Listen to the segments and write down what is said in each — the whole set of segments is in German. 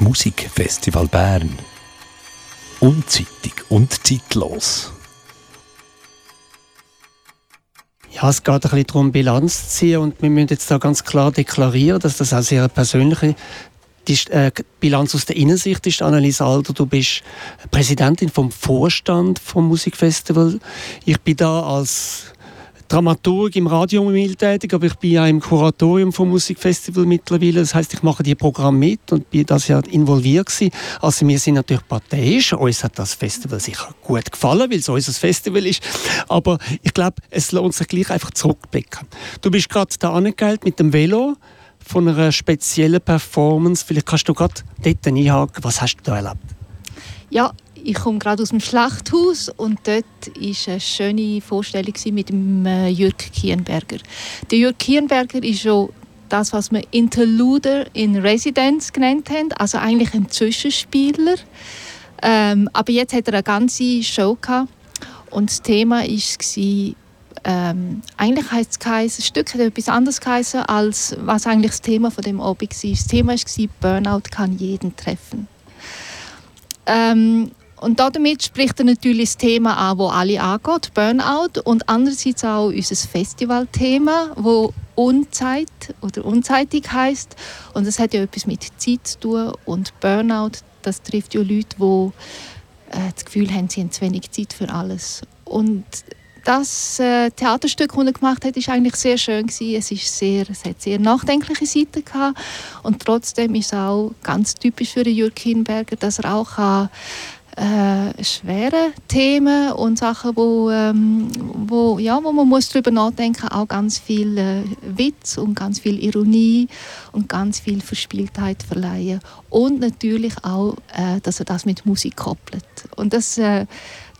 Musikfestival Bern. Unzeitig und zeitlos. Ja, es geht ein bisschen darum, Bilanz zu ziehen und wir müssen jetzt da ganz klar deklarieren, dass das auch sehr persönliche die äh, Bilanz aus der Innensicht ist, Annelies Alder. Du bist Präsidentin vom Vorstand vom Musikfestival. Ich bin da als Dramaturg im Radio tätig, aber ich bin ja im Kuratorium vom Musikfestival mittlerweile. Das heißt, ich mache die Programm mit und bin das ja involviert gewesen. Also wir sind natürlich parteiisch. Uns hat das Festival sicher gut gefallen, weil es unser Festival ist. Aber ich glaube, es lohnt sich gleich einfach zurückblicken. Du bist gerade da angestellt mit dem Velo von einer speziellen Performance. Vielleicht kannst du gerade dort einhaken. Was hast du da erlebt? Ja, ich komme gerade aus dem Schlachthaus und dort war eine schöne Vorstellung mit dem äh, Jürg Kienberger. Der Jürg Kienberger ist schon das, was wir Interluder in Residence genannt haben, also eigentlich ein Zwischenspieler. Ähm, aber jetzt hat er eine ganze Show gehabt und das Thema war ähm, eigentlich heißt es das Stück hat etwas anderes geheißen, als was eigentlich das Thema von dem Abend war. Das Thema war Burnout kann jeden treffen. Ähm, und damit spricht er natürlich das Thema an, wo alle angeht, Burnout, und andererseits auch unser Festivalthema, wo Unzeit oder unzeitig heißt. Und das hat ja etwas mit Zeit zu tun. Und Burnout, das trifft ja Leute, die äh, das Gefühl haben, sie haben zu wenig Zeit für alles. Und das äh, Theaterstück, das er gemacht hat, ist eigentlich sehr schön gewesen. Es ist sehr, es hat sehr nachdenkliche Seiten gehabt und trotzdem ist es auch ganz typisch für Jürg Hinberger, dass er auch kann, äh, schwere Themen und Sachen, wo, ähm, wo, ja, wo man muss darüber nachdenken auch ganz viel äh, Witz und ganz viel Ironie und ganz viel Verspieltheit verleihen und natürlich auch, äh, dass er das mit Musik koppelt und das äh,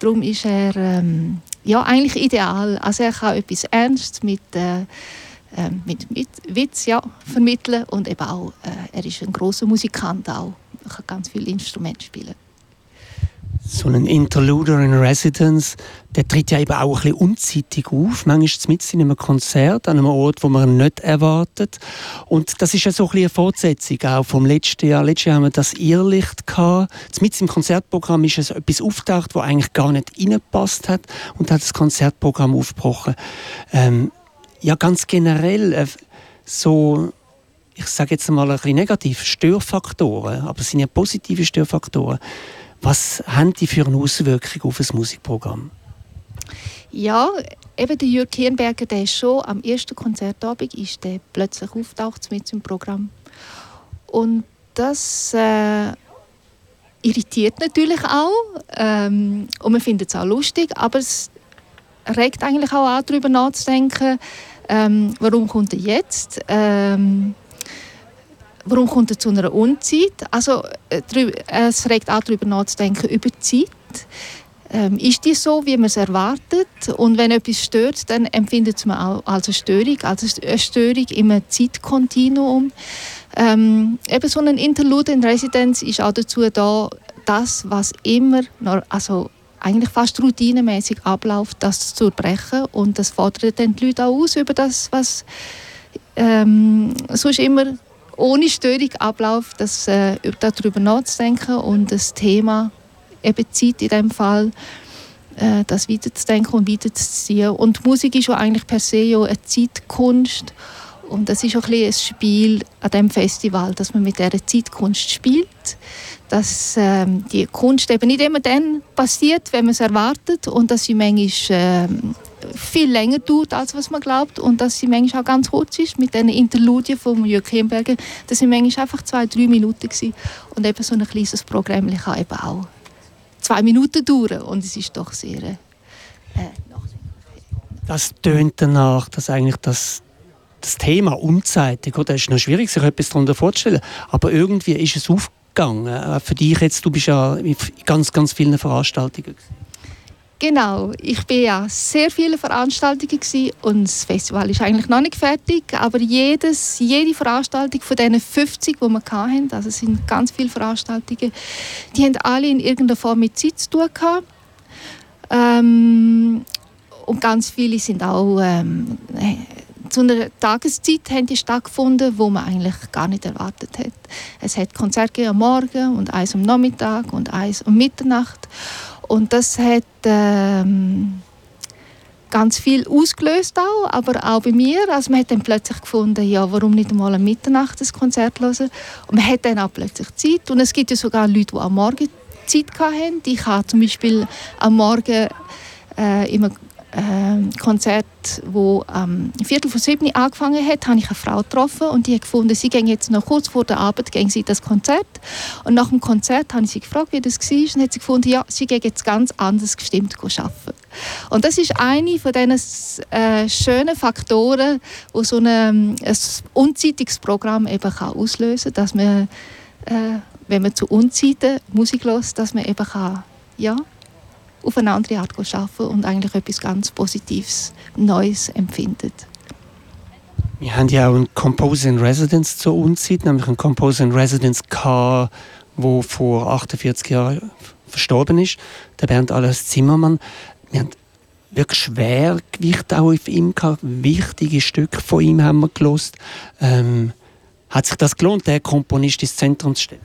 darum ist er ähm, ja, eigentlich ideal. Also er kann etwas Ernstes mit, äh, ähm, mit, mit Witz ja, vermitteln und eben auch, äh, er ist ein großer Musikant auch. Er kann ganz viele Instrumente spielen. So ein Interluder in Residence, der tritt ja eben auch ein bisschen unzeitig auf. Manchmal mit in einem Konzert an einem Ort, wo man nicht erwartet. Und das ist ja so ein eine Fortsetzung auch vom letzten Jahr. Letztes Jahr haben wir das Irrlicht gehabt. Mit im Konzertprogramm ist es etwas auftaucht, wo eigentlich gar nicht reingepasst hat und hat das Konzertprogramm aufgebrochen. Ähm, ja, ganz generell äh, so ich sage jetzt mal ein bisschen negativ, Störfaktoren, aber es sind ja positive Störfaktoren. Was haben die für eine Auswirkung auf das Musikprogramm? Ja, eben der Jürg Hirnberger, der schon am ersten Konzertabend ist der plötzlich auftaucht mit dem Programm. Und das äh, irritiert natürlich auch. Ähm, und man findet es auch lustig, aber es regt eigentlich auch an, darüber nachzudenken, ähm, warum kommt er jetzt? Ähm, warum kommt er zu einer Unzeit? Also, äh, es regt auch darüber nachzudenken, über die Zeit. Ähm, ist die so, wie man es erwartet? Und wenn etwas stört, dann empfindet man auch als eine Störung, als eine Störung im Zeitkontinuum. Ähm, eben so ein Interlude in Residenz ist auch dazu da, das, was immer, also eigentlich fast routinemäßig abläuft, das zu brechen. Und das fordert dann die Leute auch aus über das, was ähm, sonst immer ohne Störung abläuft, das, äh, darüber nachzudenken und das Thema eben Zeit in dem Fall äh, das weiterzudenken und weiterzuziehen. Und Musik ist ja eigentlich per se ja eine Zeitkunst und das ist auch ein, ein Spiel an dem Festival, dass man mit dieser Zeitkunst spielt, dass ähm, die Kunst eben nicht immer dann passiert, wenn man es erwartet und dass sie manchmal ähm, viel länger dauert, als was man glaubt und dass sie manchmal auch ganz kurz ist. Mit diesen Interludien von Jörg Hemberger, das sind manchmal einfach zwei, drei Minuten gewesen. und eben so ein kleines Programm kann eben auch zwei Minuten dauern und es ist doch sehr äh, Das tönt danach, dass eigentlich das das Thema unzeitig, oder? Es ist noch schwierig, sich etwas darunter vorzustellen, aber irgendwie ist es aufgegangen. Äh, für dich jetzt, du bist ja in ganz, ganz vielen Veranstaltungen. Genau, ich war ja sehr viele Veranstaltungen und das Festival ist eigentlich noch nicht fertig, aber jedes, jede Veranstaltung von diesen 50, die wir hatten, also es sind ganz viele Veranstaltungen, die haben alle in irgendeiner Form mit Zeit zu tun gehabt. Ähm, und ganz viele sind auch ähm, zu einer Tageszeit haben die stattgefunden, wo man eigentlich gar nicht erwartet hat. Es hat Konzerte am Morgen und eins am Nachmittag und eins um Mitternacht und das hat ähm, ganz viel ausgelöst auch, aber auch bei mir. Also man hat dann plötzlich gefunden, ja, warum nicht einmal am Mitternacht das Konzert hören? Und man hat dann auch plötzlich Zeit. Und es gibt ja sogar Leute, die am Morgen Zeit hatten. Ich habe zum Beispiel am Morgen äh, immer äh, Konzert, wo am ähm, Viertel vor sieben angefangen hat, habe ich eine Frau getroffen und die hat gefunden, sie ging jetzt noch kurz vor der Arbeit gehen sie das Konzert und nach dem Konzert habe ich sie gefragt, wie das war und hat sie gefunden, ja, sie geht jetzt ganz anders gestimmt arbeiten. Und das ist eine von diesen äh, schönen Faktoren, wo so eine, ähm, ein unzeitiges Programm eben kann auslösen kann, dass man, äh, wenn man zu Unzeiten Musik hört, dass man eben kann, ja, auf eine andere Art arbeiten und eigentlich etwas ganz Positives, Neues empfindet. Wir haben ja auch einen Composer in Residence zur Unzeit, nämlich einen Composer in Residence K, der vor 48 Jahren verstorben ist, der Bernd Alois Zimmermann. Wir haben wirklich Schwergewicht auch auf ihm gehabt, wichtige Stücke von ihm haben wir gelost. Ähm, hat sich das gelohnt, den Komponist ins Zentrum zu stellen?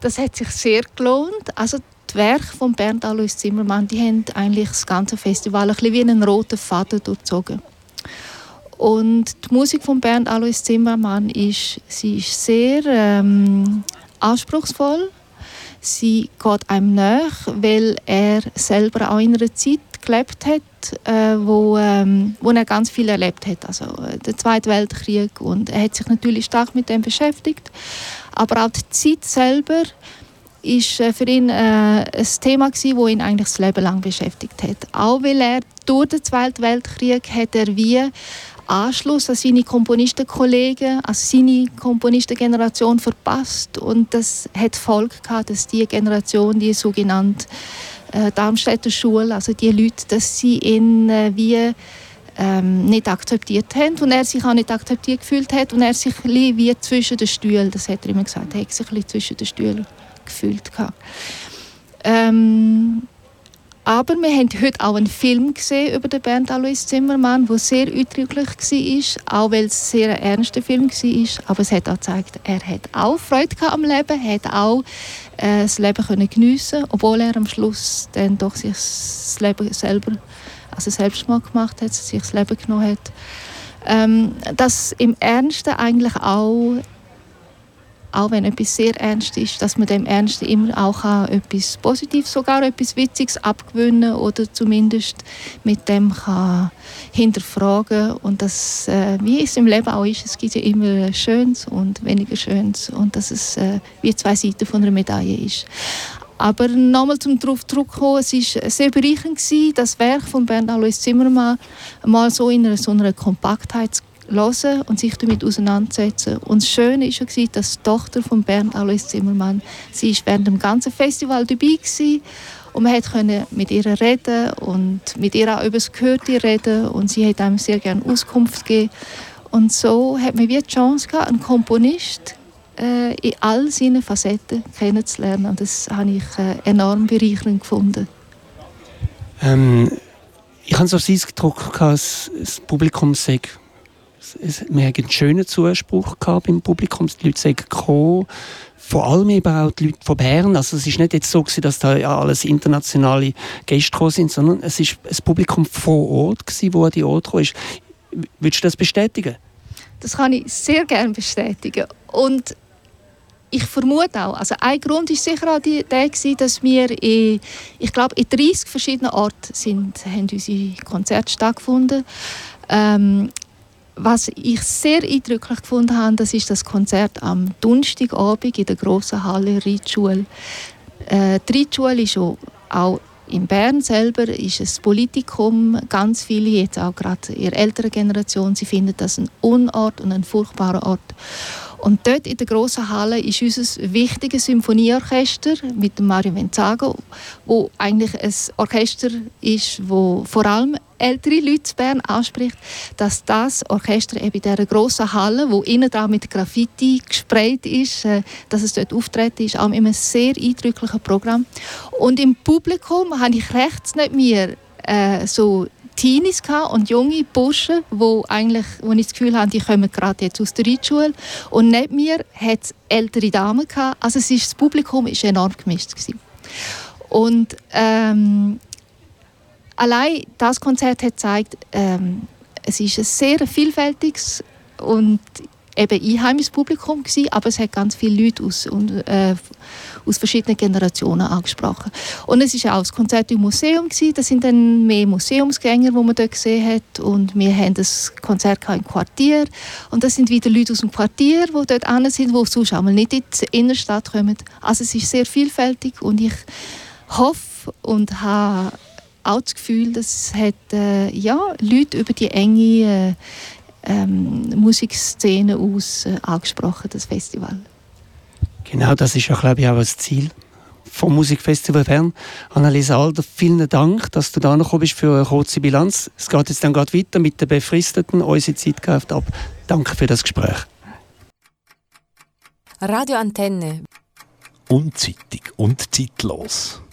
Das hat sich sehr gelohnt. Also die Werke von Bernd Alois Zimmermann, die haben eigentlich das ganze Festival ein wie einen roten Faden durchzogen. Und die Musik von Bernd Alois Zimmermann ist, sie ist sehr ähm, anspruchsvoll. Sie geht einem nach, weil er selber auch in einer Zeit gelebt hat, äh, wo, ähm, wo er ganz viel erlebt hat. Also äh, der Zweite Weltkrieg und er hat sich natürlich stark mit dem beschäftigt. Aber auch die Zeit selber ist äh, für ihn äh, ein Thema gewesen, das ihn eigentlich das Leben lang beschäftigt hat. Auch weil er durch den Zweiten Weltkrieg hat er wie Anschluss an seine Komponistenkollegen, an seine Komponistengeneration verpasst und das hat Folge gehabt, dass die Generation, die sogenannte äh, Darmstädter Schule, also die Leute, dass sie ihn äh, wie ähm, nicht akzeptiert haben und er sich auch nicht akzeptiert gefühlt hat und er sich wie zwischen den Stühlen, das hat er immer gesagt, er hat sich zwischen den Stühlen gefühlt. Ähm, aber wir haben heute auch einen Film gesehen über den Bernd Alois Zimmermann, der sehr eindrücklich war, auch weil es sehr ein ernster Film war. Aber es hat auch gezeigt, er hat auch Freude am Leben, hat auch äh, das Leben können geniessen, obwohl er am Schluss dann doch sich das Leben selber, also Selbstmord gemacht hat, sich das Leben genommen hat. Ähm, dass im Ernsten eigentlich auch auch wenn etwas sehr ernst ist, dass man dem Ernsten immer auch etwas Positives, sogar etwas Witziges abgewöhnen oder zumindest mit dem kann hinterfragen und das, äh, wie es im Leben auch ist, es gibt ja immer Schönes und weniger Schönes und dass es äh, wie zwei Seiten von einer Medaille ist. Aber nochmal zum darauf zurückkommen, es war sehr bereichernd, das Werk von Bernd Alois Zimmermann mal so in einer, so einer Kompaktheit zu hören und sich damit auseinandersetzen. Und das Schöne war, dass die Tochter von Bernd Alois Zimmermann, sie ist während dem ganzen Festival dabei gewesen, und man konnte mit ihr reden und mit ihr auch über das Gehörte reden und sie hat einem sehr gerne Auskunft gegeben. Und so hat man wie die Chance gehabt, einen Komponist äh, in all seinen Facetten kennenzulernen. Und das habe ich äh, enorm bereichernd gefunden. Ähm, ich habe so den Eindruck, dass das Publikum sagt, wir hatten einen schönen Zuspruch beim Publikum. Die Leute sind gekommen. Vor allem eben auch die Leute von Bern. Also es ist nicht jetzt so, gewesen, dass da ja alles internationale Gäste gekommen sind, sondern es ist ein Publikum vor Ort, gewesen, wo die Ort kam. Würdest du das bestätigen? Das kann ich sehr gerne bestätigen. Und ich vermute auch, also ein Grund ist sicher auch die, der gewesen, dass wir in, ich glaube, in 30 verschiedenen Orten sind, haben unsere Konzerte stattgefunden. Ähm, was ich sehr eindrücklich gefunden habe, das ist das Konzert am Donnerstagabend in der grossen Halle Reitschule. Äh, die Reitschule ist auch in Bern selber ist es Politikum. Ganz viele, jetzt auch gerade in der älteren Generation, sie finden das ein Unort und ein furchtbarer Ort. Und dort in der grossen Halle ist unser wichtiges Symphonieorchester mit Mario Venzago, wo eigentlich ein Orchester ist, wo vor allem ältere Leute in Bern anspricht, dass das Orchester eben in dieser grossen Halle, wo innen dran mit Graffiti gesprayt ist, äh, dass es dort auftreten ist, auch in einem sehr eindrücklichen Programm. Und im Publikum habe ich rechts nicht mir äh, so Teenies und junge Burschen, wo eigentlich, wo ich das Gefühl habe, die kommen gerade jetzt aus der Reitschule. Und neben mir hat es ältere Damen gehabt. Also es ist, das Publikum war enorm gemischt gewesen. Und ähm, allein das Konzert hat gezeigt, ähm, es ist ein sehr vielfältiges und eben einheimisches Publikum gewesen, aber es hat ganz viele Leute aus, äh, aus verschiedenen Generationen angesprochen. Und es ist auch das Konzert im Museum gewesen. Das sind dann mehr Museumsgänger, die man dort gesehen hat. Und wir haben das Konzert im Quartier. Und das sind wieder Leute aus dem Quartier, die dort an sind, die sonst einmal nicht in die Innenstadt kommen. Also es ist sehr vielfältig und ich hoffe und habe auch das Gefühl, dass es hat, äh, ja, Leute über die enge äh, ähm, Musikszene aus äh, angesprochen, das Festival. Genau, das ist ja, glaube ich, auch das Ziel vom Musikfestival Bern. Anneliese Alder, vielen Dank, dass du da noch bist für eine kurze Bilanz. Es geht jetzt dann gerade weiter mit den Befristeten. Unsere Zeit greift ab. Danke für das Gespräch. Radio Antenne. Unzeitig und zeitlos.